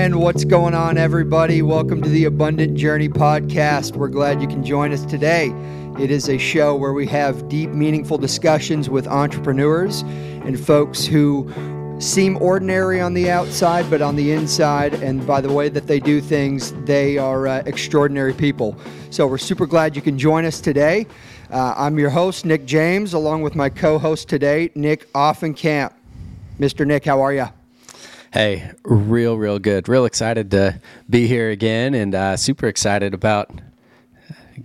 And what's going on, everybody? Welcome to the Abundant Journey podcast. We're glad you can join us today. It is a show where we have deep, meaningful discussions with entrepreneurs and folks who seem ordinary on the outside, but on the inside, and by the way that they do things, they are uh, extraordinary people. So we're super glad you can join us today. Uh, I'm your host, Nick James, along with my co host today, Nick Offenkamp. Mr. Nick, how are you? Hey, real, real good. Real excited to be here again and uh, super excited about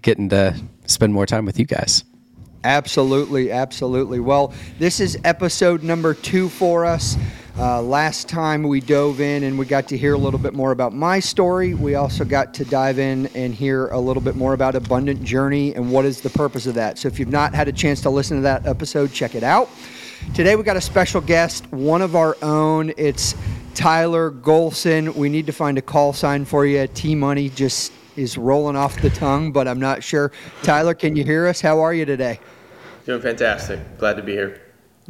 getting to spend more time with you guys. Absolutely, absolutely. Well, this is episode number two for us. Uh, last time we dove in and we got to hear a little bit more about my story. We also got to dive in and hear a little bit more about Abundant Journey and what is the purpose of that. So if you've not had a chance to listen to that episode, check it out. Today we got a special guest, one of our own. It's Tyler Golson. We need to find a call sign for you. T Money just is rolling off the tongue, but I'm not sure. Tyler, can you hear us? How are you today? Doing fantastic. Glad to be here.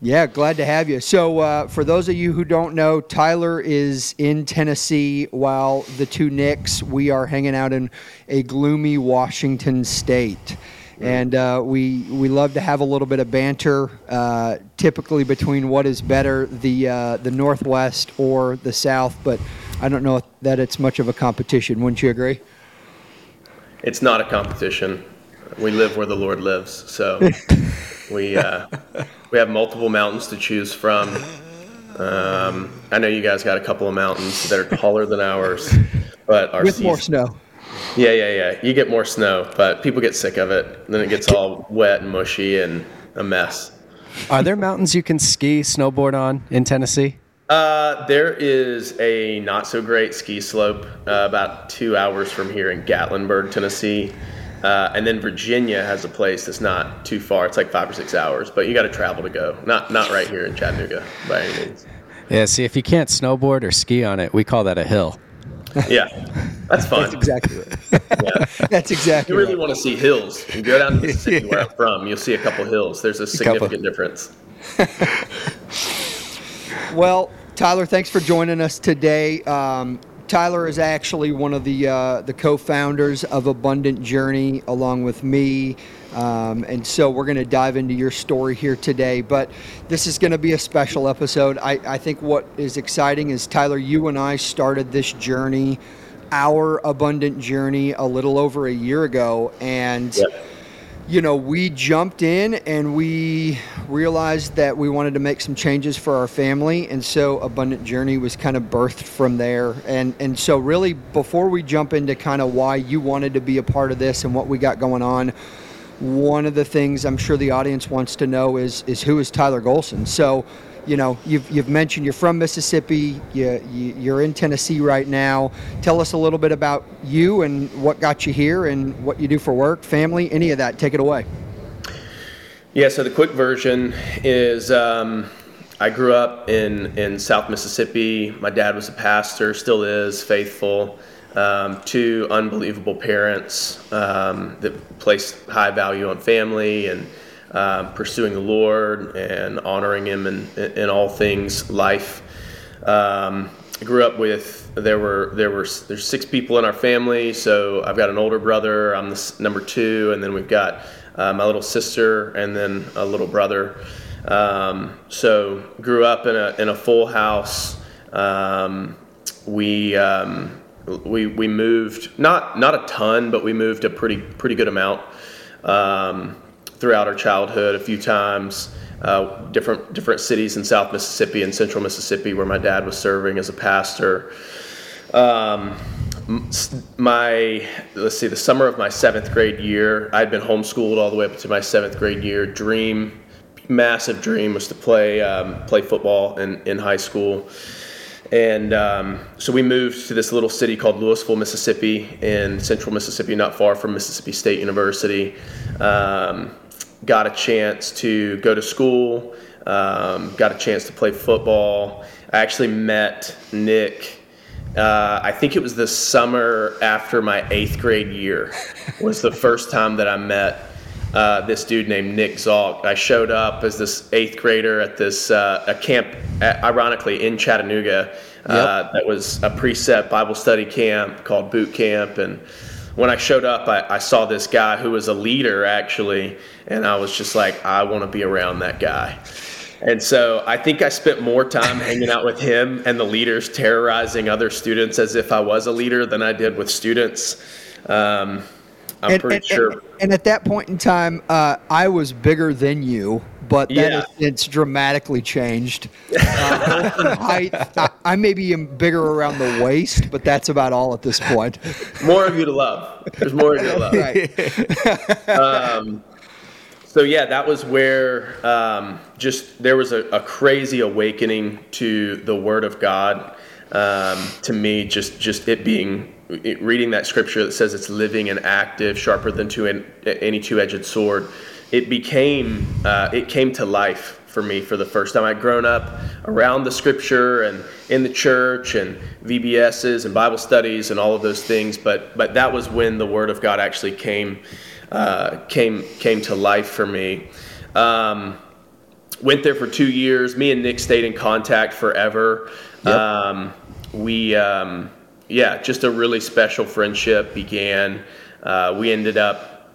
Yeah, glad to have you. So, uh, for those of you who don't know, Tyler is in Tennessee while the two Nicks, we are hanging out in a gloomy Washington state. And uh, we, we love to have a little bit of banter, uh, typically between what is better, the, uh, the Northwest or the South, but I don't know that it's much of a competition. Wouldn't you agree? It's not a competition. We live where the Lord lives. So we, uh, we have multiple mountains to choose from. Um, I know you guys got a couple of mountains that are taller than ours, but our With more snow. Yeah, yeah, yeah. You get more snow, but people get sick of it. Then it gets all wet and mushy and a mess. Are there mountains you can ski, snowboard on in Tennessee? Uh, there is a not so great ski slope uh, about two hours from here in Gatlinburg, Tennessee. Uh, and then Virginia has a place that's not too far. It's like five or six hours, but you got to travel to go. Not not right here in Chattanooga by any means. Yeah, see, if you can't snowboard or ski on it, we call that a hill. Yeah, that's fun. That's exactly right. yeah. That's exactly. You really right. want to see hills. You go down to the Mississippi, where I'm from, you'll see a couple hills. There's a significant difference. Well, Tyler, thanks for joining us today. Um, Tyler is actually one of the uh, the co-founders of Abundant Journey, along with me, um, and so we're going to dive into your story here today. But this is going to be a special episode. I, I think what is exciting is Tyler, you and I started this journey, our Abundant Journey, a little over a year ago, and. Yeah. You know, we jumped in and we realized that we wanted to make some changes for our family, and so Abundant Journey was kind of birthed from there. And and so really, before we jump into kind of why you wanted to be a part of this and what we got going on, one of the things I'm sure the audience wants to know is is who is Tyler Golson. So, you know, you've you've mentioned you're from Mississippi, you, you you're in Tennessee right now. Tell us a little bit about you and what got you here and what you do for work, family, any of that. Take it away. Yeah, so the quick version is um, I grew up in, in South Mississippi. My dad was a pastor, still is, faithful. Um, two unbelievable parents um, that placed high value on family and um, pursuing the Lord and honoring Him in, in all things life. Um, I grew up with there were there were there's six people in our family. So I've got an older brother. I'm the number two, and then we've got uh, my little sister, and then a little brother. Um, so grew up in a in a full house. We we we moved not not a ton, but we moved a pretty pretty good amount um, throughout our childhood. A few times, uh, different different cities in South Mississippi and Central Mississippi, where my dad was serving as a pastor. Um, my let's see, the summer of my seventh grade year, I'd been homeschooled all the way up to my seventh grade year. Dream, massive dream, was to play um, play football in in high school. And um, so we moved to this little city called Louisville, Mississippi, in central Mississippi, not far from Mississippi State University. Um, got a chance to go to school, um, got a chance to play football. I actually met Nick. Uh, I think it was the summer after my eighth grade year was the first time that I met uh, this dude named Nick Zalk. I showed up as this eighth grader at this uh, a camp, ironically in Chattanooga. Uh, yep. That was a Precept Bible study camp called Boot Camp, and when I showed up, I, I saw this guy who was a leader actually, and I was just like, I want to be around that guy. And so I think I spent more time hanging out with him and the leaders terrorizing other students as if I was a leader than I did with students. Um, I'm and, pretty and, sure. And, and, at that point in time, uh, I was bigger than you, but that yeah. has since dramatically changed. Uh, height, I, I maybe am bigger around the waist, but that's about all at this point. More of you to love. There's more of you to love. Right. um, so yeah, that was where um, just there was a, a, crazy awakening to the Word of God. Um, to me, just just it being reading that scripture that says it's living and active, sharper than two any two-edged sword. It became uh, it came to life for me for the first time. I'd grown up around the scripture and in the church and VBSs and Bible studies and all of those things, but but that was when the Word of God actually came uh, came came to life for me. Um, went there for two years. Me and Nick stayed in contact forever. Yep. Um, we, um, yeah, just a really special friendship began. Uh, we ended up,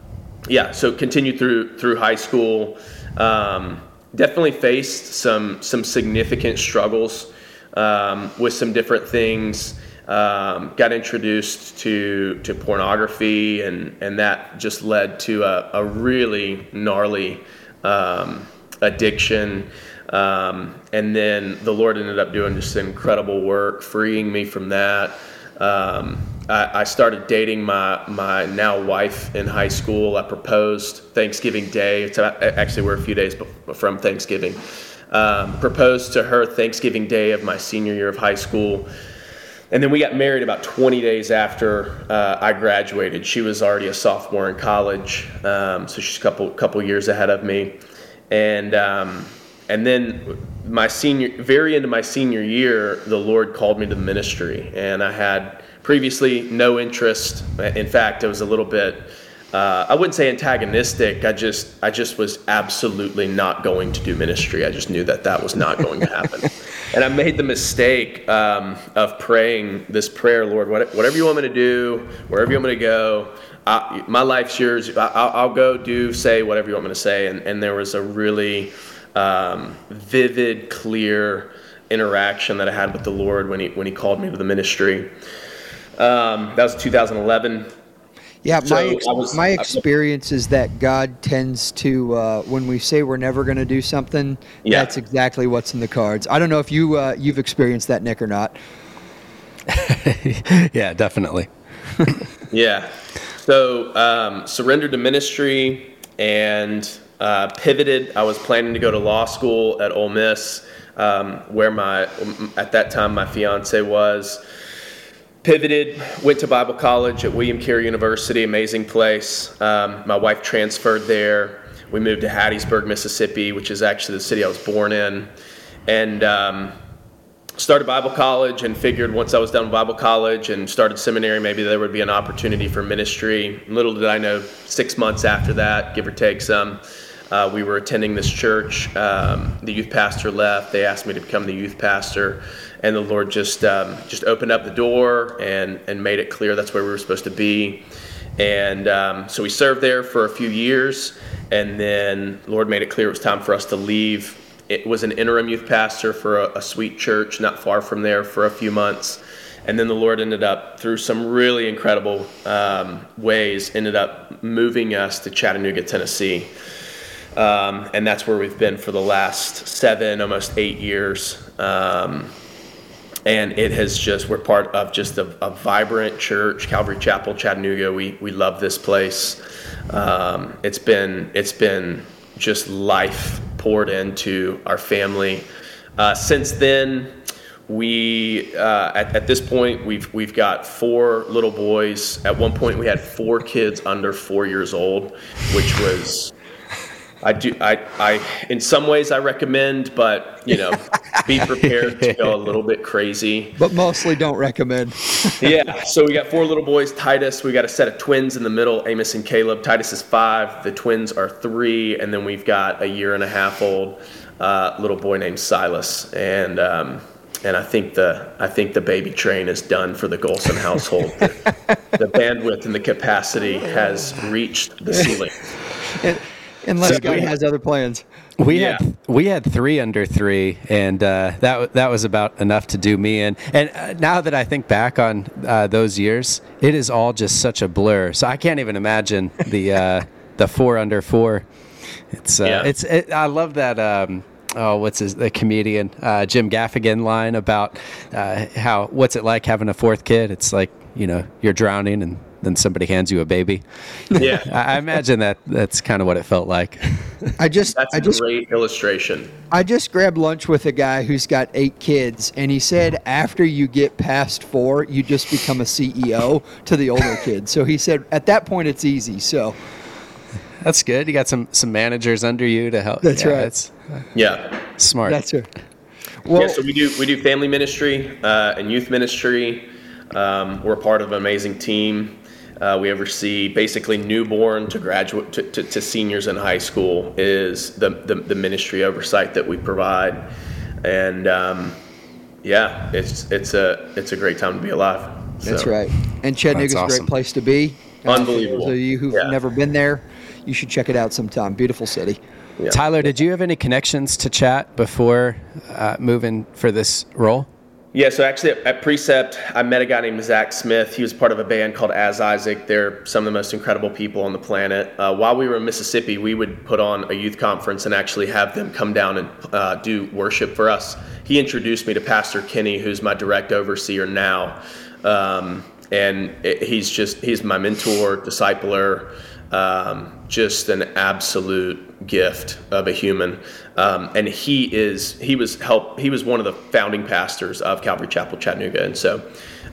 yeah, so continued through through high school. Um, definitely faced some some significant struggles um, with some different things um, got introduced to to pornography, and and that just led to a, a really gnarly um, addiction. Um, and then the Lord ended up doing just incredible work, freeing me from that. Um, I, I, started dating my my now wife in high school. I proposed Thanksgiving Day. It's actually we're a few days from Thanksgiving. Um, proposed to her Thanksgiving Day of my senior year of high school. And then we got married about 20 days after uh, I graduated. She was already a sophomore in college, um, so she's a couple couple years ahead of me. And um, and then my senior, very into my senior year, the Lord called me to the ministry, and I had previously no interest. In fact, it was a little bit uh, I wouldn't say antagonistic. I just I just was absolutely not going to do ministry. I just knew that that was not going to happen, and I made the mistake um, of praying this prayer, Lord, whatever you want me to do, wherever you want me to go. I, my life's yours. I, will go do say whatever you want me to say, and, and there was a really um, vivid, clear interaction that I had with the Lord when he when he called me to the ministry. Um, that was 2011 yeah, so my ex- was, my experience is that God tends to uh, when we say we're never going to do something, yeah. that's exactly what's in the cards. I don't know if you uh, you've experienced that, Nick, or not. yeah, definitely. yeah. So um, surrendered to ministry and uh, pivoted. I was planning to go to law school at Ole Miss, um, where my at that time my fiance was pivoted, went to Bible college at William Carey University, amazing place. Um, my wife transferred there. We moved to Hattiesburg, Mississippi, which is actually the city I was born in, and um, started Bible college. And figured once I was done with Bible college and started seminary, maybe there would be an opportunity for ministry. Little did I know, six months after that, give or take some. Uh, we were attending this church. Um, the youth pastor left. They asked me to become the youth pastor and the Lord just um, just opened up the door and and made it clear that's where we were supposed to be. And um, so we served there for a few years, and then Lord made it clear it was time for us to leave. It was an interim youth pastor for a, a sweet church not far from there for a few months, and then the Lord ended up through some really incredible um, ways ended up moving us to Chattanooga, Tennessee. Um, and that's where we've been for the last seven, almost eight years. Um, and it has just we're part of just a, a, vibrant church calvary chapel chattanooga. We, we love this place. Um, it's been it's been just life poured into our family. Uh, since then we uh, at, at this point we've we've got four little boys. At one point we had four kids under four years old which was I do. I, I, in some ways, I recommend, but you know, be prepared to go a little bit crazy. But mostly, don't recommend. yeah. So we got four little boys. Titus. We got a set of twins in the middle. Amos and Caleb. Titus is five. The twins are three, and then we've got a year and a half old uh, little boy named Silas. And um, and I think the I think the baby train is done for the Golson household. the, the bandwidth and the capacity has reached the ceiling. Unless so God we, has other plans. We yeah. had we had three under three, and uh, that that was about enough to do me in. And uh, now that I think back on uh, those years, it is all just such a blur. So I can't even imagine the uh, the four under four. It's uh, yeah. it's it, I love that. Um, oh, what's his the comedian uh, Jim Gaffigan line about how what's it like having a fourth kid? It's like you know you're drowning and then somebody hands you a baby. Yeah, I, imagine that that's kind of what it felt like. I just that's I a just, great illustration. I just grabbed lunch with a guy who's got eight kids, and he said after you get past four, you just become a CEO to the older kids. So he said at that point it's easy. So. That's good. You got some some managers under you to help. That's yeah, right. That's, yeah, smart. That's right. Well, yeah, so we do we do family ministry uh, and youth ministry. Um, we're part of an amazing team. Uh, we oversee basically newborn to graduate to, to, to, seniors in high school is the, the, the ministry oversight that we provide, and um, yeah, it's it's a it's a great time to be alive. So. That's right, and Chattanooga's awesome. a great place to be. Unbelievable. For those of you who've yeah. never been there, you should check it out sometime. Beautiful city. Yeah. Tyler, did you have any connections to Chat before uh, moving for this role? Yeah, so actually at, at, Precept, I met a guy named Zach Smith. He was part of a band called As Isaac. They're some of the most incredible people on the planet. Uh, while we were in Mississippi, we would put on a youth conference and actually have them come down and uh, do worship for us. He introduced me to Pastor Kenny, who's my direct overseer now. Um, and it, he's just, he's my mentor, discipler, um, just an absolute gift of a human. Um, and he is he was help he was one of the founding pastors of Calvary Chapel Chattanooga, and so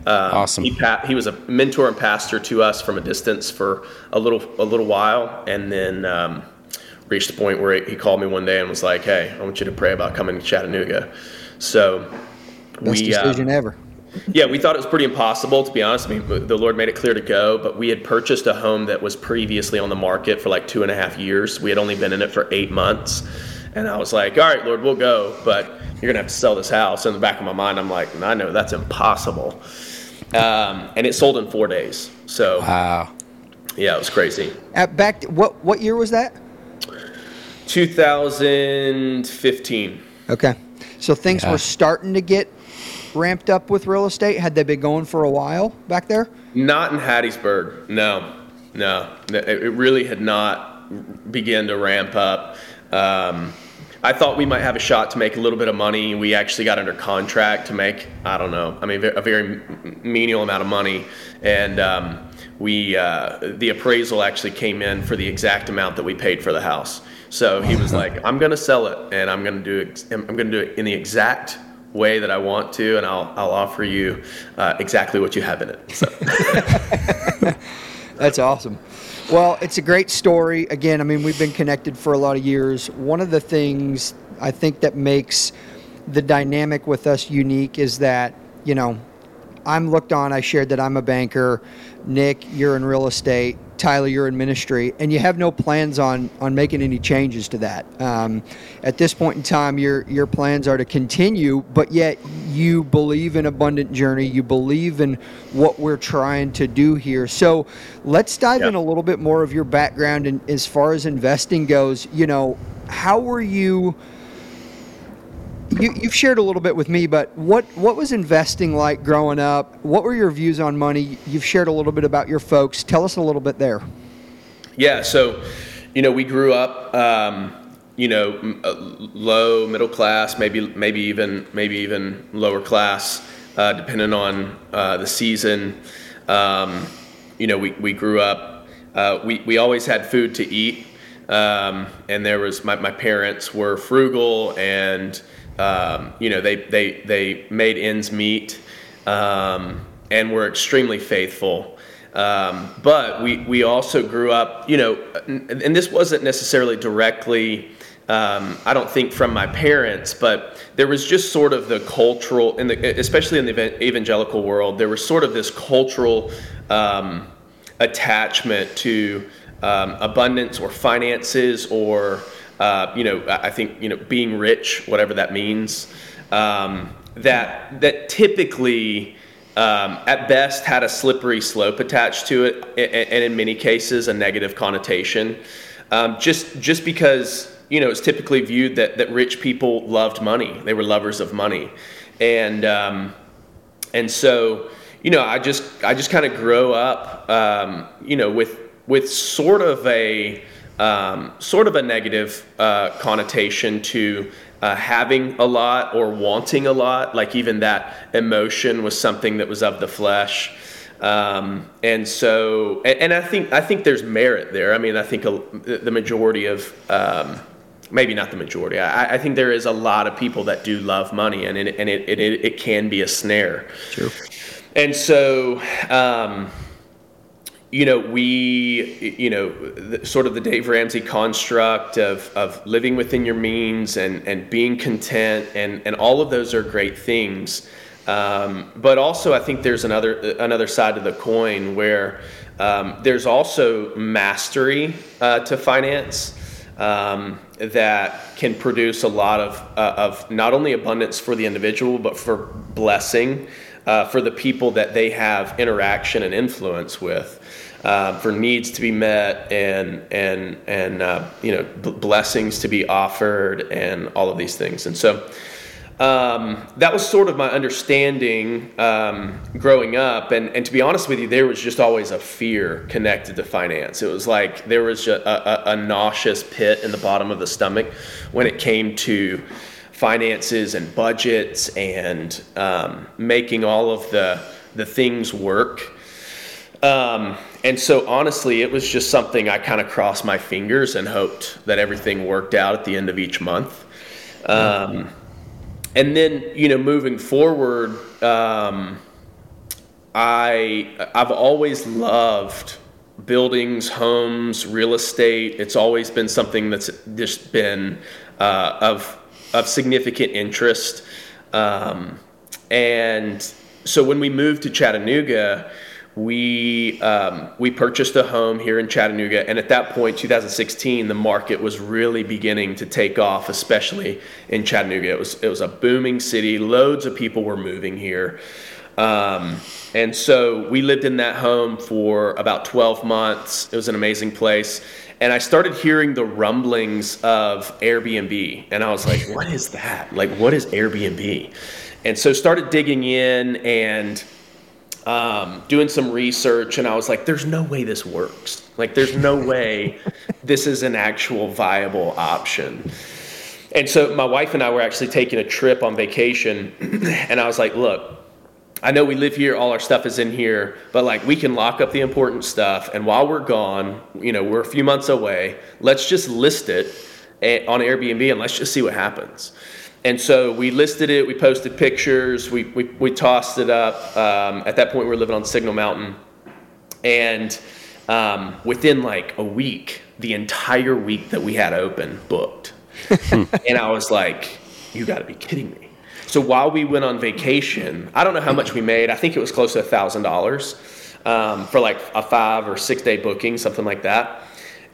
um, awesome. He, he was a mentor and pastor to us from a distance for a little a little while, and then um, reached the point where he called me one day and was like, "Hey, I want you to pray about coming to Chattanooga." So best we, decision uh, ever. Yeah, we thought it was pretty impossible to be honest. I mean, the Lord made it clear to go, but we had purchased a home that was previously on the market for like two and a half years. We had only been in it for eight months and I was like, all right, Lord, we'll go, but you're going to have to sell this house. In the back of my mind, I'm like, I know that's impossible. Um, and it sold in four days. So, wow. Yeah, it was crazy. At back, what, what year was that? 2015. Okay. So things yeah. were starting to get ramped up with real estate. Had they been going for a while back there? Not in Hattiesburg. No, no. It really had not begun to ramp up. Um, I thought we might have a shot to make a little bit of money. We actually got under contract to make, I don't know, I mean, a very menial amount of money. And um, we, uh, the appraisal actually came in for the exact amount that we paid for the house. So he was like, I'm going to sell it and I'm going to do it, I'm going to do it in the exact way that I want to, and I'll, I'll offer you uh, exactly what you have in it. So. That's awesome. Well, it's a great story. Again, I mean, we've been connected for a lot of years. One of the things I think that makes the dynamic with us unique is that, you know, I'm looked on, I shared that I'm a banker. Nick, you're in real estate. Tyler, you're in ministry, and you have no plans on on making any changes to that. Um, at this point in time, your your plans are to continue, but yet you believe in abundant journey. You believe in what we're trying to do here. So, let's dive yeah. in a little bit more of your background and as far as investing goes. You know, how were you? You, have shared a little bit with me, but what, what was investing like growing up? What were your views on money? You've shared a little bit about your folks. Tell us a little bit there. Yeah, so, you know, we grew up, um, you know, uh, low middle class, maybe maybe even maybe even lower class, uh, depending on uh, the season. Um, you know, we, we grew up. Uh, we we always had food to eat, um, and there was my my parents were frugal and um, you know, they, they, they made ends meet um, and were extremely faithful. Um, but we, we also grew up, you know, and this wasn't necessarily directly, um, I don't think from my parents, but there was just sort of the cultural, in the, especially in the evangelical world, there was sort of this cultural um, attachment to um, abundance or finances or, uh, you know, I think, you know, being rich, whatever that means, um, that, that typically, um, at best had a slippery slope attached to it, and in many cases a negative connotation. Um, just just because you know it's typically viewed that that rich people loved money, they were lovers of money, and um, and so you know I just I just kind of grow up um, you know with with sort of a um, sort of a negative uh, connotation to uh, having a lot or wanting a lot. Like even that emotion was something that was of the flesh. Um, and so, and, and, I think I think there's merit there. I mean, I think a, the majority of um, maybe not the majority. I, I, think there is a lot of people that do love money, and it, and it, it, it can be a snare. True. And so. Um, you know, we, you know, the, sort of the Dave Ramsey construct of, of living within your means and, and being content, and, and all of those are great things. Um, but also, I think there's another another side of the coin where um, there's also mastery uh, to finance um, that can produce a lot of uh, of not only abundance for the individual, but for blessing uh, for the people that they have interaction and influence with uh, for needs to be met and and and uh, you know b- blessings to be offered and all of these things. And so um, that was sort of my understanding um, growing up. And, and to be honest with you there was just always a fear connected to finance. It was like there was a, a, a nauseous pit in the bottom of the stomach when it came to finances and budgets and um, making all of the the things work. Um, and so honestly, it was just something I kind of crossed my fingers and hoped that everything worked out at the end of each month. Um, and then, you know, moving forward, um, I I've always loved buildings, homes, real estate. It's always been something that's just been uh, of of significant interest. Um, and so when we moved to Chattanooga we um, we purchased a home here in Chattanooga, and at that point, 2016, the market was really beginning to take off, especially in Chattanooga. It was it was a booming city. Loads of people were moving here, um, and so we lived in that home for about 12 months. It was an amazing place, and I started hearing the rumblings of Airbnb, and I was like, "What is that? Like, what is Airbnb?" And so started digging in and um, doing some research, and I was like, "There's no way this works. Like, there's no way this is an actual viable option." And so my wife and I were actually taking a trip on vacation, and I was like, "Look." I know we live here, all our stuff is in here, but like we can lock up the important stuff. And while we're gone, you know, we're a few months away, let's just list it eh, on Airbnb and let's just see what happens. And so we listed it, we posted pictures, we, we, we tossed it up. Um, at that point, we were living on Signal Mountain. And um, within like a week, the entire week that we had open booked. and I was like, you got to be kidding me. So while we went on vacation, I don't know how much we made. I think it was close to a thousand dollars um, for like a five or six day booking, something like that.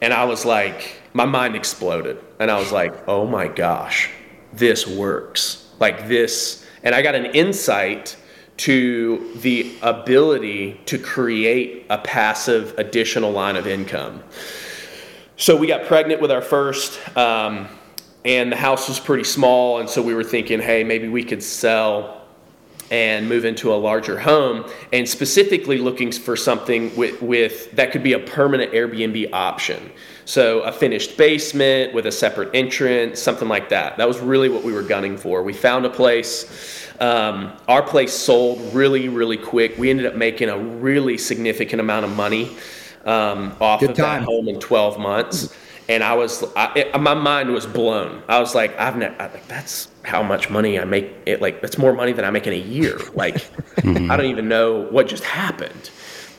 And I was like, my mind exploded, and I was like, oh my gosh, this works. Like this, and I got an insight to the ability to create a passive additional line of income. So we got pregnant with our first, um, and the house was pretty small, and so we were thinking, hey, maybe we could sell and move into a larger home and specifically looking for something with, with that could be a permanent airbnb option so a finished basement with a separate entrance, something like that. That was really what we were gunning for. We found a place. Um, our place sold really, really quick. We ended up making a really significant amount of money um, off Good of time. that home in 12 months. And I was, I, it, my mind was blown. I was like, I've never, like, that's how much money I make. It like that's more money than I make in a year. Like, I don't even know what just happened.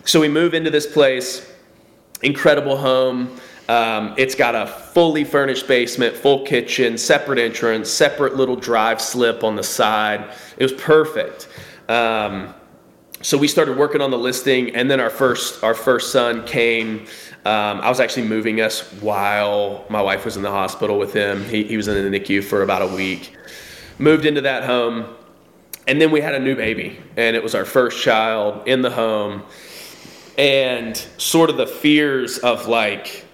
so we move into this place, incredible home. Um, it's got a fully furnished basement, full kitchen, separate entrance, separate little drive slip on the side. It was perfect. Um, so we started working on the listing, and then our first our first son came. Um, I was actually moving us while my wife was in the hospital with him. He, he was in the NICU for about a week. Moved into that home, and then we had a new baby, and it was our first child in the home. And sort of the fears of like,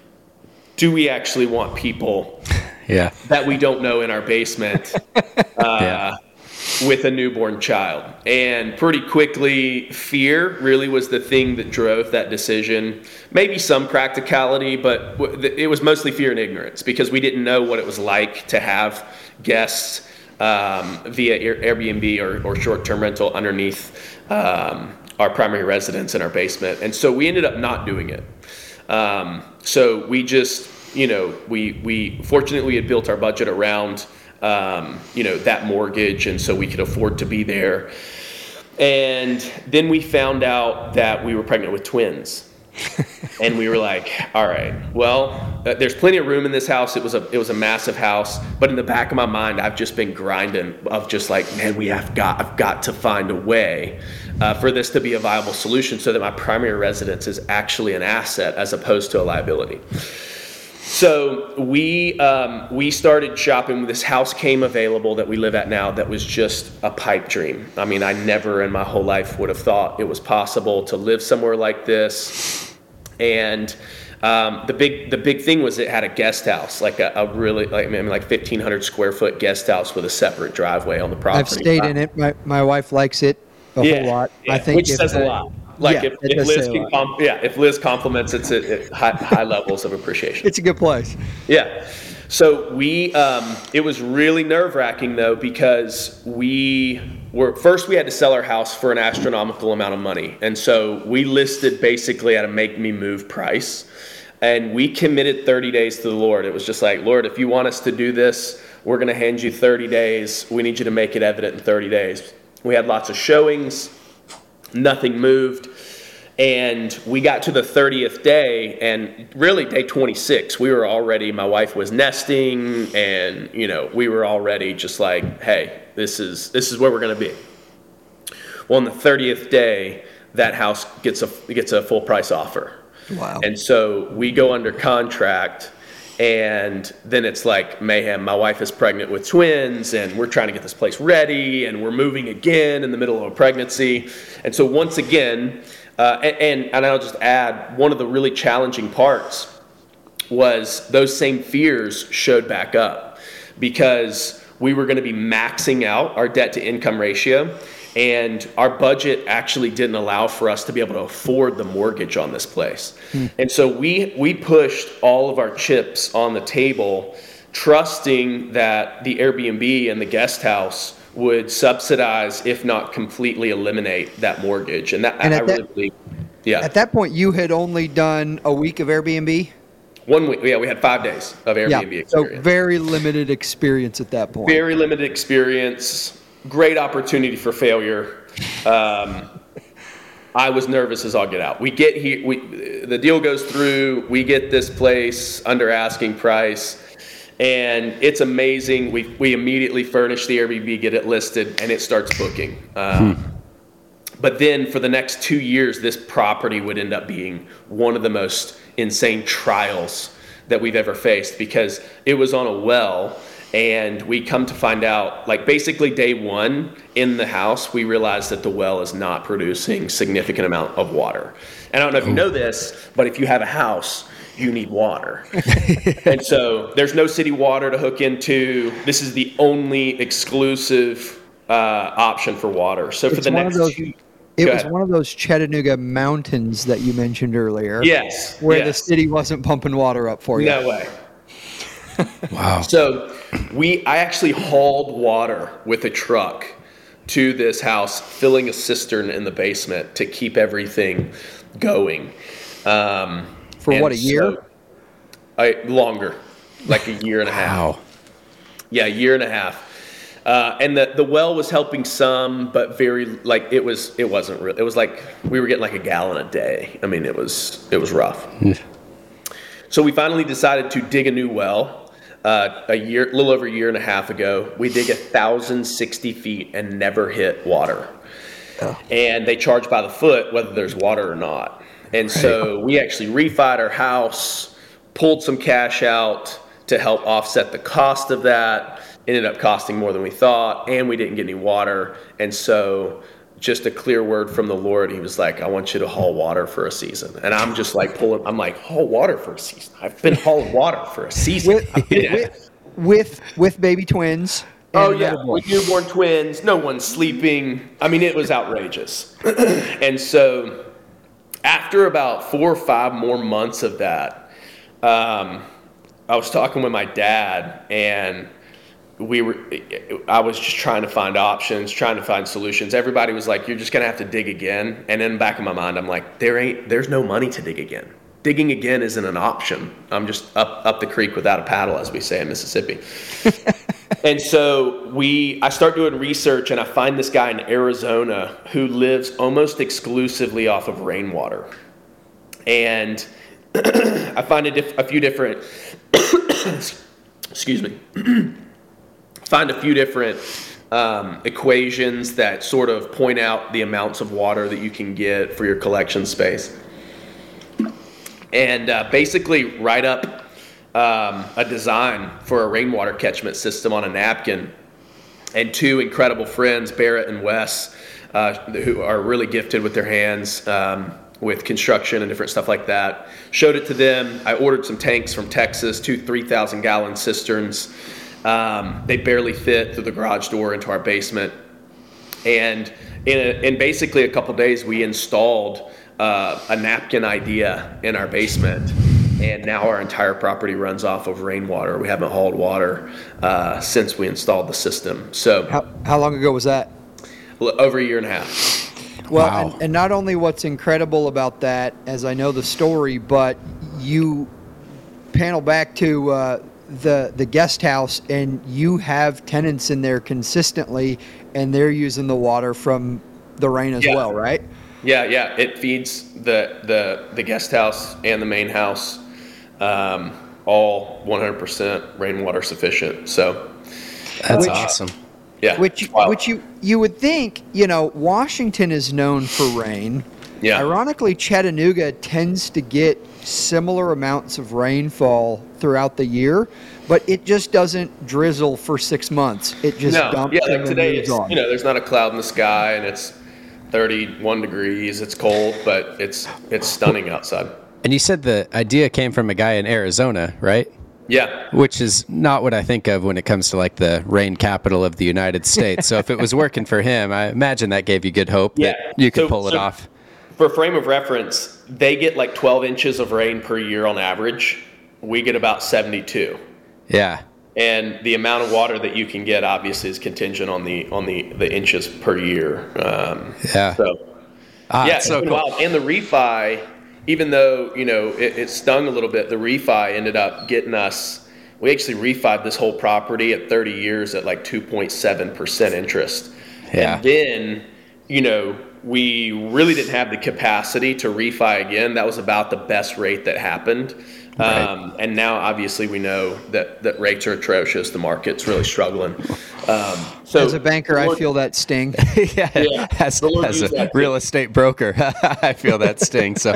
do we actually want people Yeah. that we don't know in our basement uh, Yeah. with a newborn child. And pretty quickly, fear really was the thing that drove that decision. Maybe some practicality, but it was mostly fear and ignorance because we didn't know what it was like to have guests um, via Airbnb or, or short term rental underneath um, our primary residence in our basement. And so we ended up not doing it. Um, so we just, you know, we we fortunately had built our budget around, um, you know, that mortgage, and so we could afford to be there. And then we found out that we were pregnant with twins. and we were like, all right, well, uh, there's plenty of room in this house. It was a it was a massive house, but in the back of my mind, I've just been grinding of just like, man, we have got I've got to find a way uh, for this to be a viable solution, so that my primary residence is actually an asset as opposed to a liability. So we um, we started shopping. This house came available that we live at now. That was just a pipe dream. I mean, I never in my whole life would have thought it was possible to live somewhere like this. And um, the big the big thing was it had a guest house, like a, a really like I mean like fifteen hundred square foot guest house with a separate driveway on the property. I've stayed in it. My, my wife likes it a whole lot. yeah, I think which says a lot. Like Yeah, if, if Liz can com- yeah, if Liz compliments it's at, at high, high levels of appreciation. It's a good place. Yeah. So we, um, it was really nerve wracking though because we were first we had to sell our house for an astronomical amount of money, and so we listed basically at a make me move price, and we committed 30 days to the Lord. It was just like, Lord, if you want us to do this, we're going to hand you 30 days. We need you to make it evident in 30 days. We had lots of showings, nothing moved. And we got to the 30th day, and really day 26, we were already, my wife was nesting, and, you know, we were already just like, hey, this is, this is where we're going to be. Well, on the 30th day, that house gets a, gets a full price offer. Wow. And so we go under contract, and then it's like mayhem. My wife is pregnant with twins, and we're trying to get this place ready, and we're moving again in the middle of a pregnancy. And so once again, uh, and, and and I'll just add one of the really challenging parts was those same fears showed back up because we were going to be maxing out our debt to income ratio and our budget actually didn't allow for us to be able to afford the mortgage on this place. Hmm. And so we we pushed all of our chips on the table trusting that the Airbnb and the guest house would subsidize if not completely eliminate that mortgage. And that And I, I at really that- believe yeah. At that point, you had only done a week of Airbnb. One week yeah, we had 5 days of Airbnb yeah. experience. So very limited experience at that point. very limited experience, great opportunity for failure. Um, I was nervous as all get out. We get here, we, the deal goes through, we get this place under asking price, and it's amazing. We, we immediately furnish the Airbnb, get it listed, and it starts booking. Um, But then for the next two years, this property would end up being one of the most insane trials that we've ever faced because it was on a well. And we come to find out, like basically day one in the house, we realized that the well is not producing significant amount of water. And I don't know if you know this, but if you have a house, you need water. and so there's no city water to hook into. This is the only exclusive uh, option for water. So for It's the next those- two, It was ahead. one of those Chattanooga mountains that you mentioned earlier. yes, Where the city wasn't pumping water up for you. No way. Wow. So we, I actually hauled water with a truck to this house, filling a cistern in the basement to keep everything going. Um, For what, a year? so- I, longer, like a year and a half. Wow. Yeah, a year and a half. Uh, and the, the well was helping some, but very like it was it wasn't real. It was like we were getting like a gallon a day. I mean, it was it was rough. so we finally decided to dig a new well. Uh, a year, a little over a year and a half ago, we dig thousand sixty feet and never hit water. And they charge by the foot whether there's water or not. And so we actually refied our house, pulled some cash out to help offset the cost of that. Ended up costing more than we thought, and we didn't get any water. And so, just a clear word from the Lord. He was like, I want you to haul water for a season. And I'm just like pulling, I'm like, haul water for a season. I've been hauling water for a season. With, I've been at it. with, with with baby twins. Oh yeah, with newborn twins, no one's sleeping. I mean, it was outrageous. and so, after about four or five more months of that, um, I was talking with my dad, and we were. I was just trying to find options, trying to find solutions. Everybody was like, "You're just gonna have to dig again." And in the back of my mind, I'm like, "There ain't. There's no money to dig again." Digging again isn't an option. I'm just up up the creek without a paddle, as we say in Mississippi. And so we, I start doing research, and I find this guy in Arizona who lives almost exclusively off of rainwater. And I find a, diff, a few different, excuse me, find a few different um, equations that sort of point out the amounts of water that you can get for your collection space. And uh, basically, write up um, a design for a rainwater catchment system on a napkin. And two incredible friends, Barrett and Wes, uh, who are really gifted with their hands um, with construction and different stuff like that, showed it to them. I ordered some tanks from Texas, two 3,000 gallon cisterns. Um, they barely fit through the garage door into our basement. And in, a, in basically a couple days, we installed uh, a napkin idea in our basement. And now our entire property runs off of rainwater. We haven't hauled water uh, since we installed the system. So How, how long ago was that? over a year and a half. Well, Wow. and, and not only what's incredible about that, as I know the story, but you panel back to uh, the the guest house, and you have tenants in there consistently, and they're using the water from the rain as Yeah. well, right? Yeah, yeah. It feeds the the the guest house and the main house, um, all 100% rainwater sufficient. So That's Which- awesome. yeah, Which Wow. which you you would think, you know, Washington is known for rain. Yeah. Ironically, Chattanooga tends to get similar amounts of rainfall throughout the year, but it just doesn't drizzle for six months. It just no, dumps yeah. Like today, moves it's on. you know, there's not a cloud in the sky, and it's 31 degrees. It's cold, but it's it's stunning outside. And you said the idea came from a guy in Arizona, right? Yeah, Which is not what I think of when it comes to like the rain capital of the United States. so if it was working for him, I imagine that gave you good hope Yeah. that you could So- pull it so- off. For frame of reference, they get like 12 inches of rain per year on average. We get about 72. Yeah. and the amount of water that you can get obviously is contingent on the on the the inches per year. Um, Yeah. so Ah, yeah, so cool. wild. And the refi, even though you know it, it stung a little bit, the refi ended up getting us. We actually refied this whole property at 30 years at like 2.7 percent interest. Yeah. And then you know we really didn't have the capacity to refi again. That was about the best rate that happened. Right. Um, and now, obviously, we know that, that rates are atrocious. The market's really struggling. Um, so, As a banker, I feel that sting. yeah, Yeah. as, as a real estate broker, I feel that sting. So,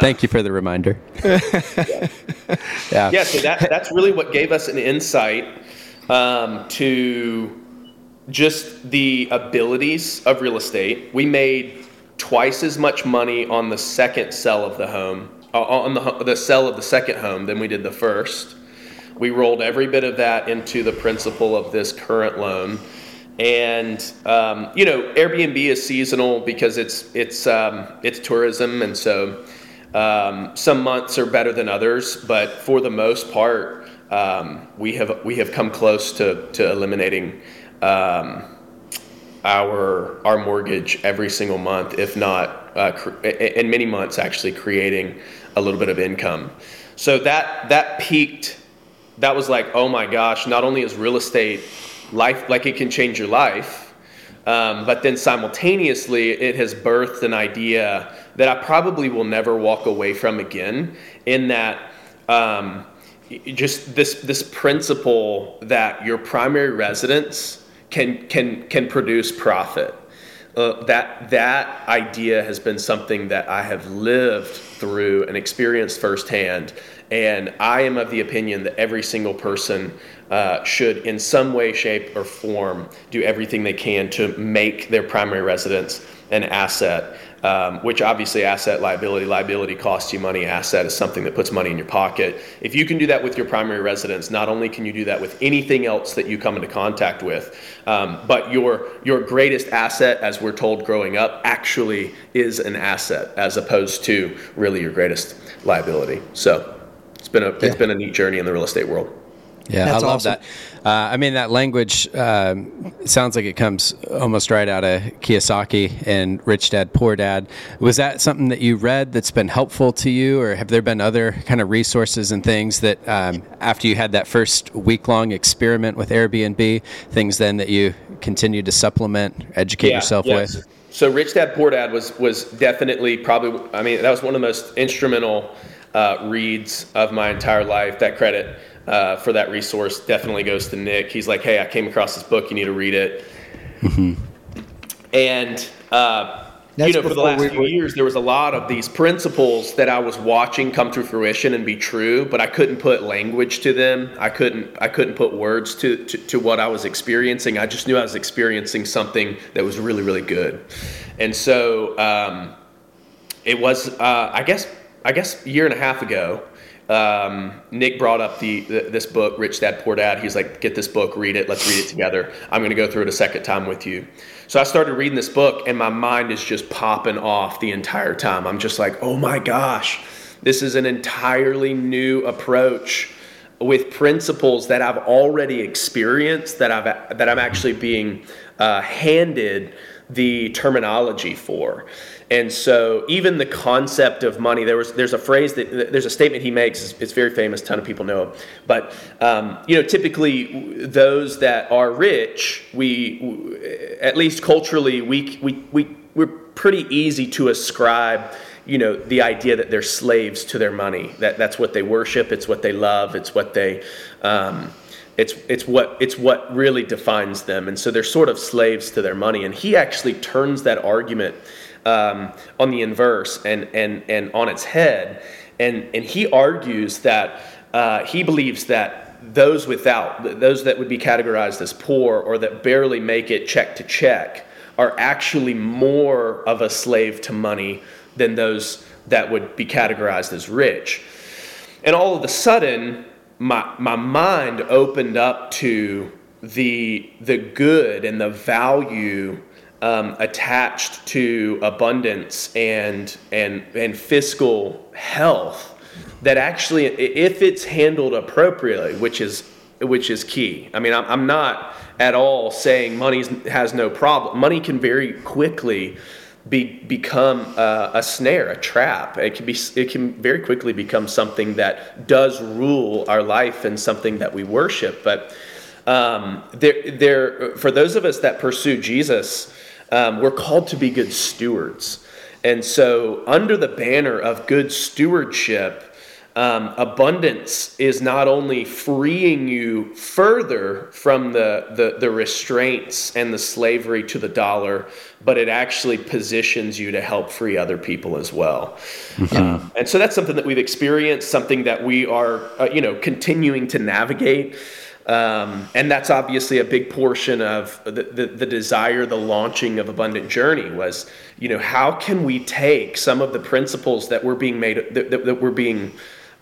thank you for the reminder. yeah. yeah, so that, that's really what gave us an insight um, to just the abilities of real estate. We made twice as much money on the second sell of the home, on the, the sell of the second home than we did the first. We rolled every bit of that into the principal of this current loan. And um, you know, Airbnb is seasonal because it's it's um, it's tourism, and so um, some months are better than others. But for the most part, um, we have we have come close to to eliminating um, our our mortgage every single month, if not uh, in many months, actually creating a little bit of income. So that that peaked. That was like, oh my gosh! Not only is real estate life, like it can change your life. Um, but then simultaneously, it has birthed an idea that I probably will never walk away from again. In that, um, just this this principle that your primary residence can can can produce profit. Uh, that that idea has been something that I have lived through and experienced firsthand, and I am of the opinion that every single person uh, should, in some way, shape, or form, do everything they can to make their primary residence an asset um, which obviously asset liability liability costs you money. Asset is something that puts money in your pocket. If you can do that with your primary residence not only can you do that with anything else that you come into contact with um, but your your greatest asset as we're told growing up actually is an asset as opposed to really your greatest liability. So it's been a yeah. it's been a neat journey in the real estate world yeah, That's I love awesome. that. Uh, I mean, that language um, sounds like it comes almost right out of Kiyosaki and Rich Dad Poor Dad. Was that something that you read that's been helpful to you, or have there been other kind of resources and things that um, after you had that first week long experiment with Airbnb, things then that you continued to supplement, educate yeah, yourself yes. with? So, Rich Dad Poor Dad was was definitely probably. I mean, that was one of the most instrumental uh, reads of my entire life. That credit uh, for that resource definitely goes to Nick. He's like, hey, I came across this book. You need to read it. Mm-hmm. And uh, you know, for the last we, few years, there was a lot of these principles that I was watching come to fruition and be true, but I couldn't put language to them. I couldn't. I couldn't put words to, to, to what I was experiencing. I just knew I was experiencing something that was really, really good. And so um, it was. Uh, I guess. I guess a year and a half ago, um, Nick brought up the, the, this book, Rich Dad Poor Dad. He's like, "Get this book, read it. Let's read it together. I'm going to go through it a second time with you." So I started reading this book, and my mind is just popping off the entire time. I'm just like, "Oh my gosh, this is an entirely new approach." with principles that I've already experienced that I've that I'm actually being uh, handed the terminology for. And so even the concept of money, there was there's a phrase that there's a statement he makes. It's, very famous. A ton of people know it. But um, you know, typically those that are rich, we at least culturally, we we we we're pretty easy to ascribe you know the idea that they're slaves to their money that that's what they worship it's what they love it's what they um, it's it's what it's what really defines them and so they're sort of slaves to their money and he actually turns that argument um, on the inverse and, and, and on its head. And, and he argues that uh, he believes that those without, those that would be categorized as poor or that barely make it check to check, are actually more of a slave to money than those that would be categorized as rich. And all of a sudden, my, my mind opened up to the, the good and the value um, attached to abundance and and and fiscal health that actually if it's handled appropriately which is which is key. I mean i'm, I'm not at all saying money has no problem. Money can very quickly be, become a, a snare a trap. It can be it can very quickly become something that does rule our life and something that we worship. But um, there, there, for those of us that pursue Jesus, um, we're called to be good stewards. And so, under the banner of good stewardship, um, abundance is not only freeing you further from the, the, the, restraints and the slavery to the dollar, but it actually positions you to help free other people as well. Mm-hmm. Um, and so that's something that we've experienced, something that we are, uh, you know, continuing to navigate. Um, and that's obviously a big portion of the, the, the, desire, the launching of Abundant Journey was, you know, how can we take some of the principles that we're being made, that, that, that we're being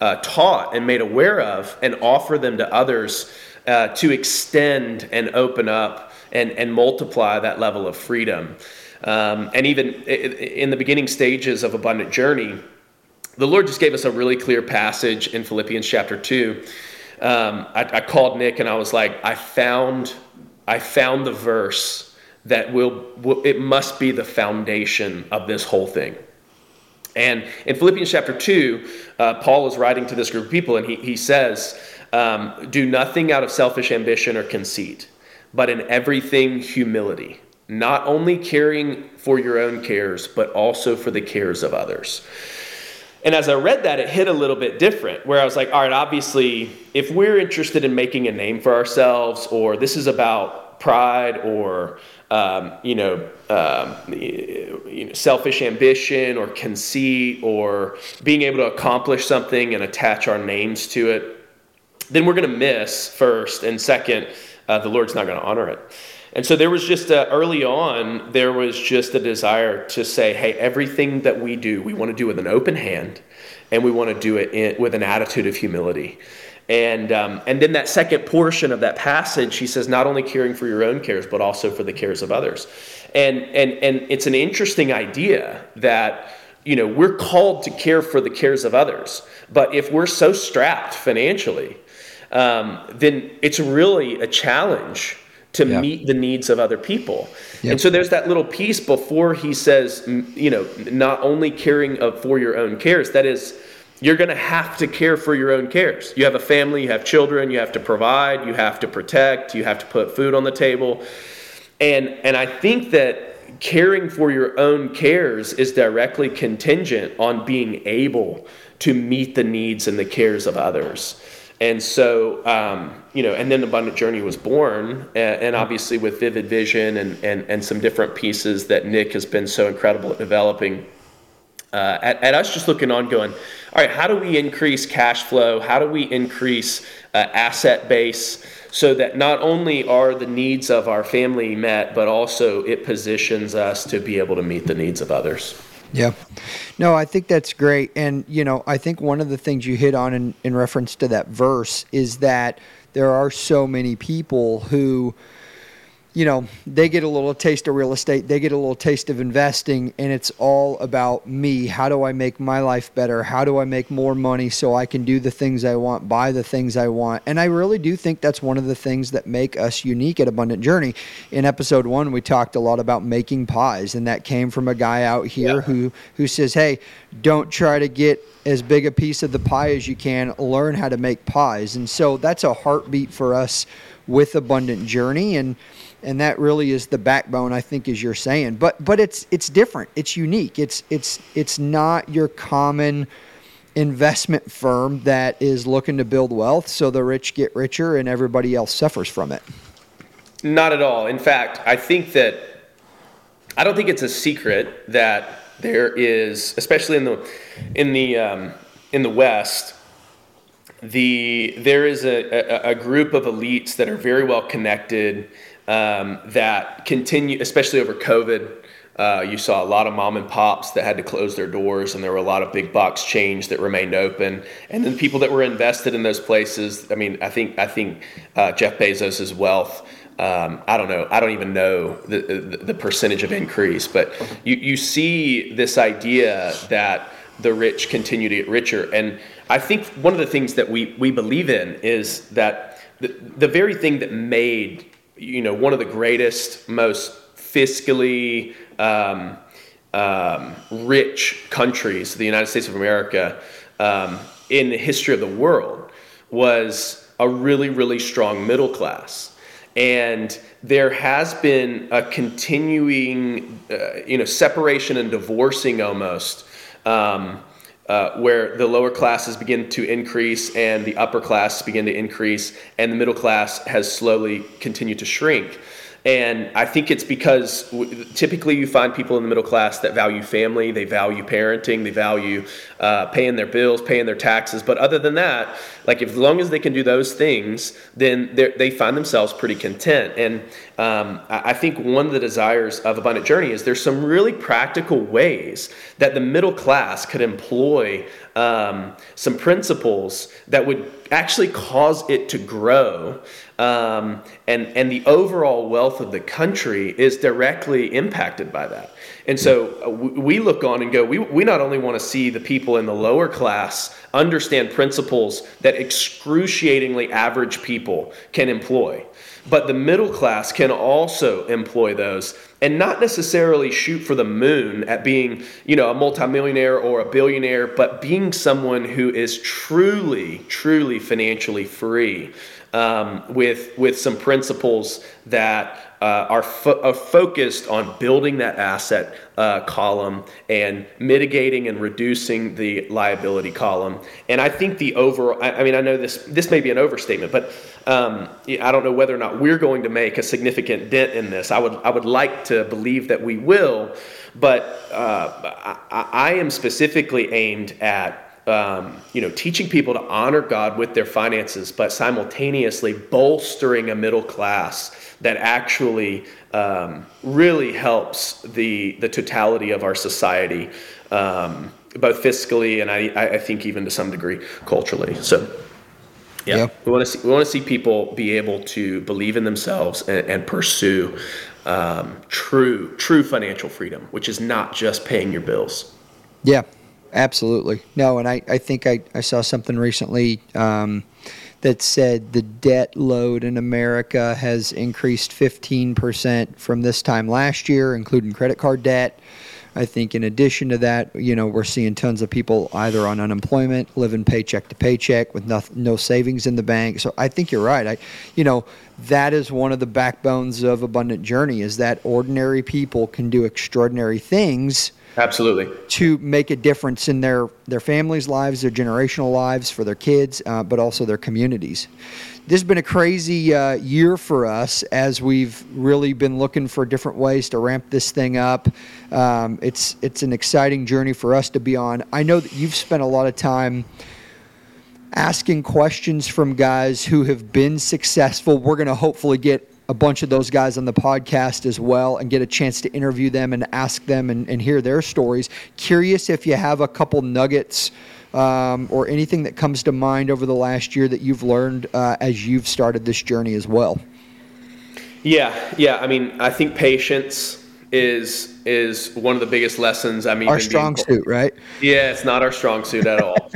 uh, taught and made aware of and offer them to others uh, to extend and open up and, and multiply that level of freedom. Um, and even in the beginning stages of Abundant Journey, the Lord just gave us a really clear passage in Philippians chapter 2 um, I, I called Nick and I was like, I found, I found the verse that will, will, it must be the foundation of this whole thing. And in Philippians chapter 2, uh, Paul is writing to this group of people and he, he says, um, Do nothing out of selfish ambition or conceit, but in everything, humility. Not only caring for your own cares, but also for the cares of others. And as I read that, it hit a little bit different, where I was like, all right, obviously, if we're interested in making a name for ourselves, or this is about pride or um, you know, um, you know, selfish ambition or conceit or being able to accomplish something and attach our names to it, then we're going to miss first, and second, uh, the Lord's not going to honor it. And so there was just a, early on, there was just a desire to say, hey, everything that we do, we want to do with an open hand, and we want to do it in, with an attitude of humility. And, um, and then that second portion of that passage, he says, not only caring for your own cares, but also for the cares of others. And, and, and it's an interesting idea that, you know, we're called to care for the cares of others. But if we're so strapped financially, um, then it's really a challenge to yeah. meet the needs of other people. Yep. And so there's that little piece before he says, you know, not only caring for your own cares, that is, you're going to have to care for your own cares. You have a family, you have children, you have to provide, you have to protect, you have to put food on the table. And, and I think that caring for your own cares is directly contingent on being able to meet the needs and the cares of others. And so, um, you know, and then Abundant Journey was born, and, and, obviously with Vivid Vision and, and, and some different pieces that Nick has been so incredible at developing uh, at, at, us just looking on going, all right, how do we increase cash flow? How do we increase uh, asset base so that not only are the needs of our family met, but also it positions us to be able to meet the needs of others? Yeah. No, I think that's great. And, you know, I think one of the things you hit on in, in reference to that verse is that there are so many people who, you know, they get a little taste of real estate, they get a little taste of investing, and it's all about me. How do I make my life better? How do I make more money so I can do the things I want, buy the things I want? And I really do think that's one of the things that make us unique at Abundant Journey. In episode one, we talked a lot about making pies, and that came from a guy out here yeah. who who says, "Hey, don't try to get as big a piece of the pie as you can. Learn how to make pies." And so that's a heartbeat for us with Abundant Journey, and and that really is the backbone I think as you're saying. But but it's it's different. It's unique. It's it's it's not your common investment firm that is looking to build wealth so the rich get richer and everybody else suffers from it. Not at all. In fact I think that I don't think it's a secret that there is especially in the in the um, in the west the there is a, a, a group of elites that are very well connected um, that continue, especially over COVID. Uh, you saw a lot of mom and pops that had to close their doors, and there were a lot of big box chains that remained open. And then people that were invested in those places. I mean, I think I think uh, Jeff Bezos's wealth. Um, I don't know. I don't even know the, the, the percentage of increase, but you, you see this idea that the rich continue to get richer. And I think one of the things that we, we believe in is that the, the very thing that made you know, one of the greatest, most fiscally um, um, rich countries, the United States of America, um, in the history of the world, was a really, really strong middle class. And there has been a continuing, uh, you know, separation and divorcing almost um, uh, where the lower classes begin to increase and the upper class begin to increase, and the middle class has slowly continued to shrink. And I think it's because typically you find people in the middle class that value family, they value parenting, they value uh, paying their bills, paying their taxes. But other than that, like if, as long as they can do those things, then they find themselves pretty content. And um, I think one of the desires of Abundant Journey is there's some really practical ways that the middle class could employ um, some principles that would actually cause it to grow. Um, and, and the overall wealth of the country is directly impacted by that. And so uh, we look on and go, we, we not only want to see the people in the lower class understand principles that excruciatingly average people can employ. But the middle class can also employ those and not necessarily shoot for the moon at being, you know, a multimillionaire or a billionaire, but being someone who is truly, truly financially free um, with with some principles that uh, are, fo- are, focused on building that asset uh, column and mitigating and reducing the liability column. And I think the overall, I, I mean, I know this this may be an overstatement, but um, I don't know whether or not we're going to make a significant dent in this. I would I would like to believe that we will, but uh, I, I am specifically aimed at um, you know, teaching people to honor God with their finances, but simultaneously bolstering a middle class that actually um, really helps the the totality of our society, um, both fiscally and I, I think even to some degree culturally. So. Yeah, yeah. we want to see we want to see people be able to believe in themselves and, and pursue um, true true financial freedom, which is not just paying your bills. Yeah, Absolutely. No, and I, I think I, I saw something recently um, that said the debt load in America has increased 15% from this time last year, including credit card debt. I think in addition to that, you know, we're seeing tons of people either on unemployment, living paycheck to paycheck with no, no savings in the bank. So I think you're right. I, you know, that is one of the backbones of Abundant Journey is that ordinary people can do extraordinary things Absolutely. To make a difference in their, their families' lives, their generational lives, for their kids, uh, but also their communities. This has been a crazy uh, year for us as we've really been looking for different ways to ramp this thing up. Um, it's it's an exciting journey for us to be on. I know that you've spent a lot of time asking questions from guys who have been successful. We're going to hopefully get a bunch of those guys on the podcast as well and get a chance to interview them and ask them and, and hear their stories. Curious if you have a couple nuggets um, or anything that comes to mind over the last year that you've learned uh, as you've started this journey as well. Yeah, yeah. I mean, I think patience is is one of the biggest lessons. I mean, our strong suit, right? Yeah, it's not our strong suit at all.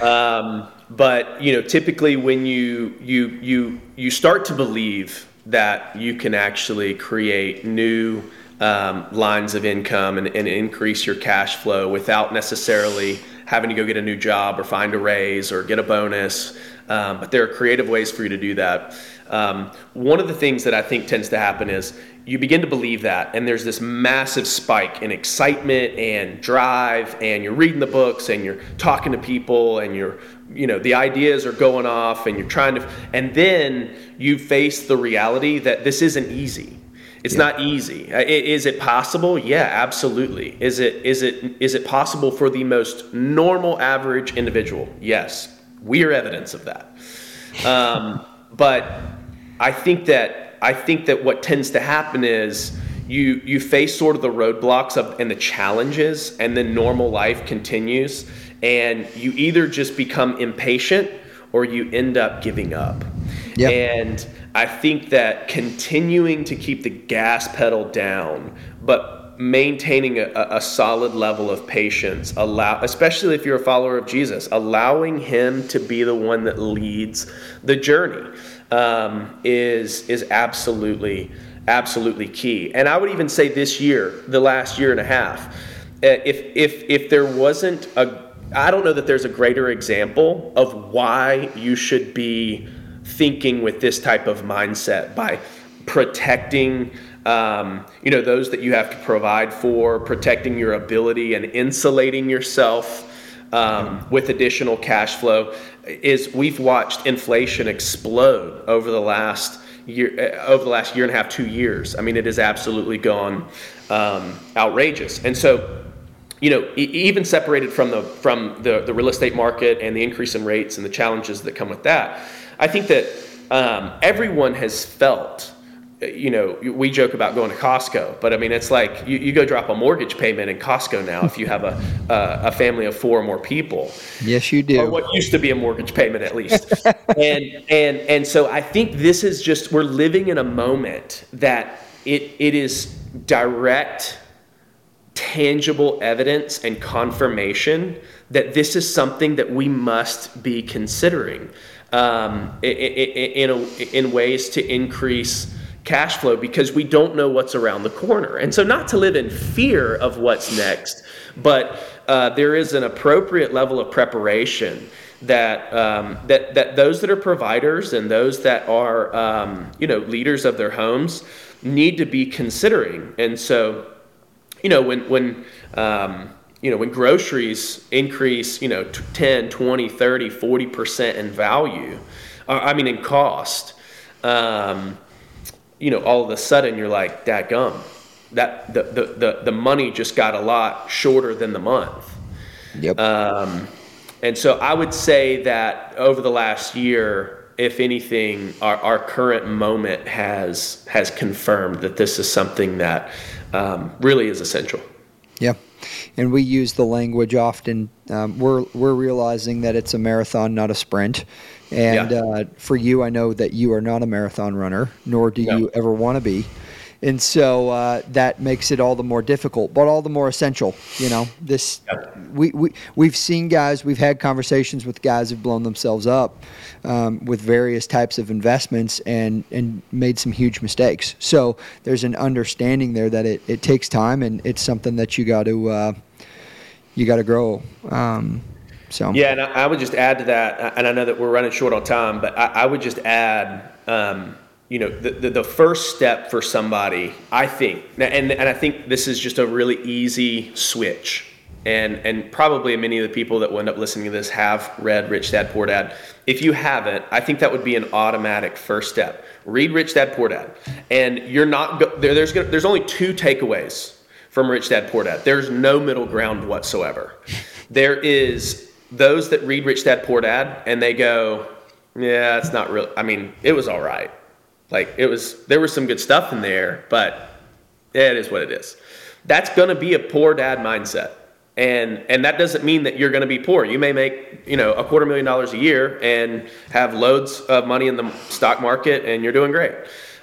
um, but you know, typically when you you you you start to believe that you can actually create new um, lines of income and, and, increase your cash flow without necessarily having to go get a new job or find a raise or get a bonus. Um, but there are creative ways for you to do that. Um, one of the things that I think tends to happen is you begin to believe that, and there's this massive spike in excitement and drive, and you're reading the books and you're talking to people and you're you know the ideas are going off and you're trying to and then you face the reality that this isn't easy. It's yeah. not easy. Is it possible? Yeah absolutely. Is it is it is it possible for the most normal average individual? Yes. We are evidence of that. Um, but i think that i think that what tends to happen is you you face sort of the roadblocks of and the challenges and then normal life continues and you either just become impatient or you end up giving up. Yep. And I think that continuing to keep the gas pedal down, but maintaining a, a, solid level of patience, allow, especially if you're a follower of Jesus, allowing Him to be the one that leads the journey, um, is is absolutely absolutely key. And I would even say this year, the last year and a half, eh, if if if there wasn't a I don't know that there's a greater example of why you should be thinking with this type of mindset by protecting um, you know those that you have to provide for protecting your ability and insulating yourself um, with additional cash flow. Is we've watched inflation explode over the last year uh, over the last year and a half two years. I mean it has absolutely gone um, outrageous. And so you know, even separated from the from the, the real estate market and the increase in rates and the challenges that come with that, I think that um, everyone has felt. You know, we joke about going to Costco, but I mean, it's like you, you go drop a mortgage payment in Costco now if you have a, a, a family of four or more people. Yes, you do. Or what used to be a mortgage payment, at least. and and and so I think this is just we're living in a moment that it it is direct tangible evidence and confirmation that this is something that we must be considering um, in, in, in ways to increase cash flow because we don't know what's around the corner. And so, not to live in fear of what's next, but uh, there is an appropriate level of preparation that um, that that those that are providers and those that are um, you know leaders of their homes need to be considering. And so, you know, when when um, you know when groceries increase, you know, 10, 20, 30, 40 percent in value, uh, I mean in cost, um, you know, all of a sudden you're like, "That gum." That the, the, the, the money just got a lot shorter than the month. Yep. Um, and so I would say that over the last year, if anything, our, our current moment has has confirmed that this is something that um, really is essential. Yeah, and we use the language often. Um, we're we're realizing that it's a marathon, not a sprint. And Yeah. uh, for you, I know that you are not a marathon runner, nor do No. you ever want to be. And so uh, that makes it all the more difficult, but all the more essential. You know, this Yep. we, we we've seen guys, we've had conversations with guys who've blown themselves up um, with various types of investments and and made some huge mistakes. So there's an understanding there that it, it takes time and it's something that you got to uh, you got to grow. Um, so Yeah, and I, I would just add to that, and I know that we're running short on time, but I, I would just add, um, you know, the, the, the first step for somebody, I think, and, and I think this is just a really easy switch. And, and probably many of the people that will end up listening to this have read Rich Dad Poor Dad. If you haven't, I think that would be an automatic first step. Read Rich Dad Poor Dad, and you're not there, there's there's only two takeaways from Rich Dad Poor Dad. There's no middle ground whatsoever. There is those that read Rich Dad Poor Dad and they go, yeah, it's not real. I mean, it was all right. Like it was, there was some good stuff in there, but it is what it is. That's going to be a poor dad mindset. And, and that doesn't mean that you're going to be poor. You may make, you know, a quarter million dollars a year and have loads of money in the stock market and you're doing great.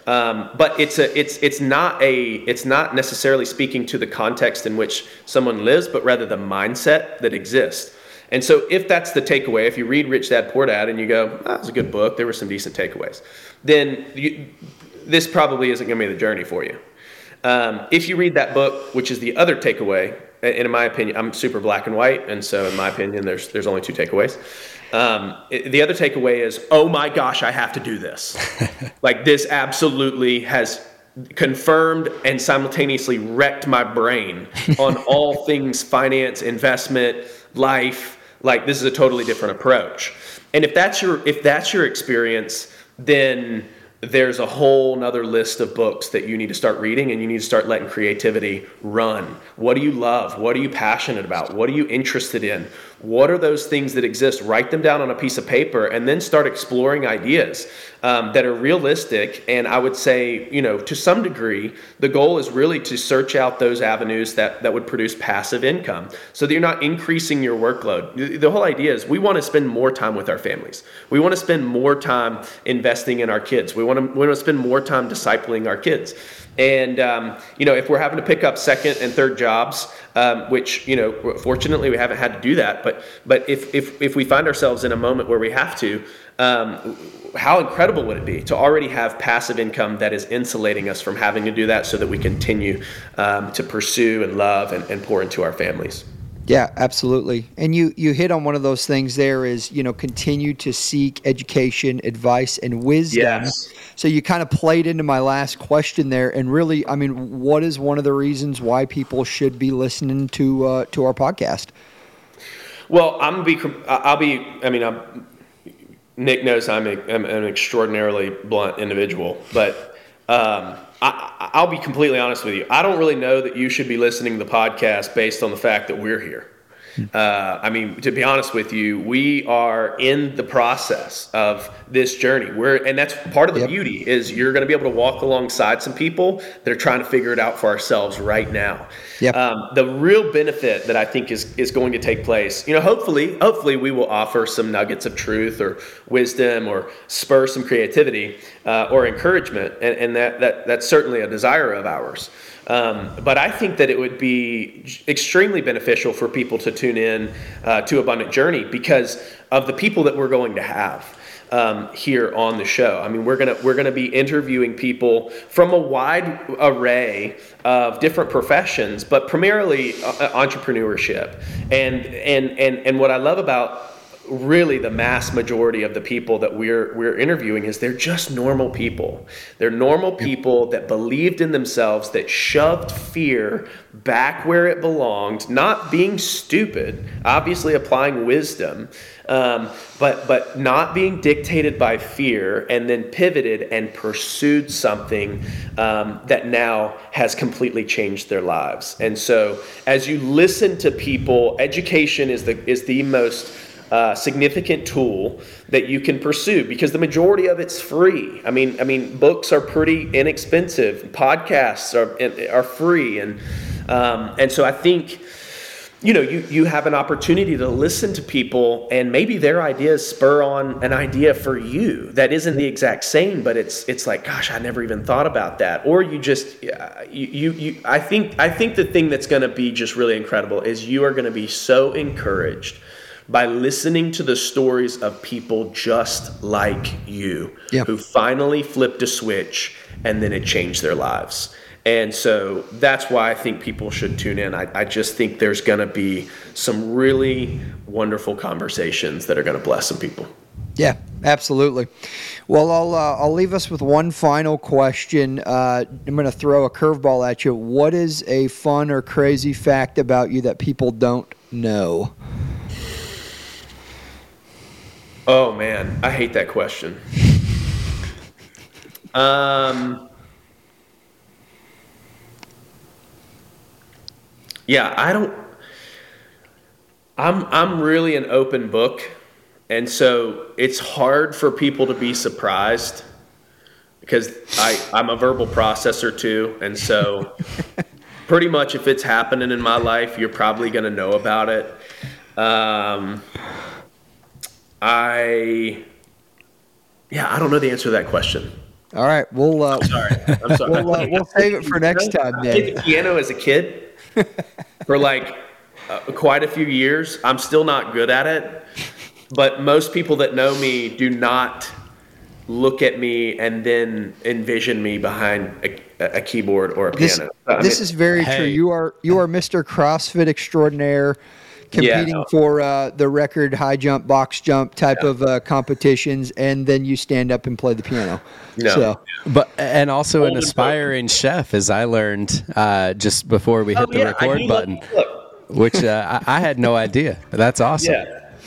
Um, but it's a, it's, it's not a, it's not necessarily speaking to the context in which someone lives, but rather the mindset that exists. And so, if that's the takeaway, if you read Rich Dad Poor Dad and you go, oh, "That was a good book. There were some decent takeaways," then you, this probably isn't going to be the journey for you. Um, if you read that book, which is the other takeaway, and in my opinion, I'm super black and white, and so in my opinion, there's there's only two takeaways. Um, it- the other takeaway is, oh my gosh, I have to do this. like this absolutely has confirmed and simultaneously wrecked my brain on all things finance, investment, life. Like this is a totally different approach. And if that's your if that's your experience, then there's a whole nother list of books that you need to start reading and you need to start letting creativity run. What do you love? What are you passionate about? What are you interested in? What are those things that exist? Write them down on a piece of paper and then start exploring ideas um, that are realistic. And I would say, you know, to some degree, the goal is really to search out those avenues that, that would produce passive income so that you're not increasing your workload. The- whole idea is we want to spend more time with our families. We want to spend more time investing in our kids. We want to, we want to spend more time discipling our kids. And um, you know, if we're having to pick up second and third jobs, um, which you know, fortunately we haven't had to do that, but but if if if we find ourselves in a moment where we have to, um, how incredible would it be to already have passive income that is insulating us from having to do that, so that we continue um, to pursue and love and, and pour into our families. Yeah, absolutely. And you you hit on one of those things there is, you know, continue to seek education, advice and wisdom. Yes. So you kind of played into my last question there and really, I mean, what is one of the reasons why people should be listening to uh, to our podcast? Well, I'm be. I'll be. I mean, I'm, Nick knows I'm, a, I'm an extraordinarily blunt individual, but um, I, I'll be completely honest with you. I don't really know that you should be listening to the podcast based on the fact that we're here. Uh, I mean, to be honest with you, we are in the process of this journey. We're, and that's part of the Yep. beauty is you're going to be able to walk alongside some people that are trying to figure it out for ourselves right now. Yep. Um, the real benefit that I think is is going to take place, you know, hopefully, hopefully we will offer some nuggets of truth or wisdom or spur some creativity uh, or encouragement, and, and that that that's certainly a desire of ours. Um, but I think that it would be extremely beneficial for people to tune in uh, to Abundant Journey because of the people that we're going to have um, here on the show. I mean, we're gonna we're gonna be interviewing people from a wide array of different professions, but primarily uh, entrepreneurship. And and and and what I love about really the mass majority of the people that we're we're interviewing is they're just normal people. They're normal people that believed in themselves that shoved fear back where it belonged, not being stupid, obviously applying wisdom, um, but but not being dictated by fear, and then pivoted and pursued something um, that now has completely changed their lives. And so, as you listen to people, education is the is the most uh, significant tool that you can pursue because the majority of it's free. I mean, I mean, books are pretty inexpensive. Podcasts are are free, and um, and so I think you know you you have an opportunity to listen to people and maybe their ideas spur on an idea for you that isn't the exact same but it's it's like gosh i never even thought about that or you just you you, you i think i think the thing that's going to be just really incredible is you are going to be so encouraged by listening to the stories of people just like you Yeah. who finally flipped a switch and then it changed their lives. And so that's why I think people should tune in. I, I just think there's going to be some really wonderful conversations that are going to bless some people. Yeah, absolutely. Well, I'll uh, I'll leave us with one final question. Uh, I'm going to throw a curveball at you. What is a fun or crazy fact about you that people don't know? Oh man, I hate that question. Um, yeah, I don't. I'm I'm really an open book, and so it's hard for people to be surprised because I I'm a verbal processor too, and so pretty much if it's happening in my life, you're probably going to know about it. Um, I, yeah, I don't know the answer to that question. All right, we'll uh, Sorry, I'm sorry. We'll, uh, we'll save it for next time, I Dan. played the piano as a kid for like uh, quite a few years. I'm still not good at it, but most people that know me do not look at me and then envision me behind a, a keyboard or a This, piano. I this mean, is very true. You are you are Mr. CrossFit extraordinaire, competing no. for uh, the record high jump, box jump type Yeah. of uh, competitions, and then you stand up and play the piano. No. So But and also an Golden aspiring chef, as I learned uh, just before we hit Oh, the yeah, record button, Look, which uh, I, I had no idea. That's awesome.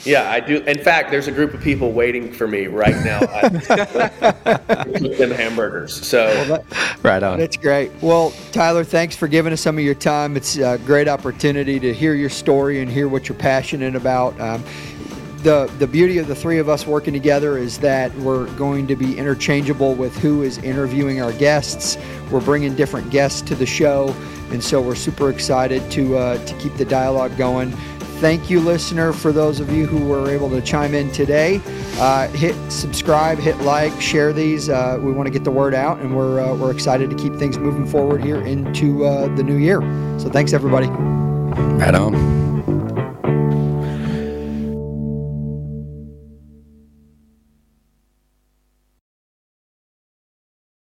Yeah. Yeah, I do. In fact, there's a group of people waiting for me right now. I cook them hamburgers. So Right on. That's great. Well, Tyler, thanks for giving us some of your time. It's a great opportunity to hear your story and hear what you're passionate about. Um, the the beauty of the three of us working together is that we're going to be interchangeable with who is interviewing our guests. We're bringing different guests to the show, and so we're super excited to uh, to keep the dialogue going. Thank you, listener, for those of you who were able to chime in today. Uh, hit subscribe, hit like, share these. Uh, we want to get the word out, and we're uh, we're excited to keep things moving forward here into uh, the new year. So thanks, everybody. Right on.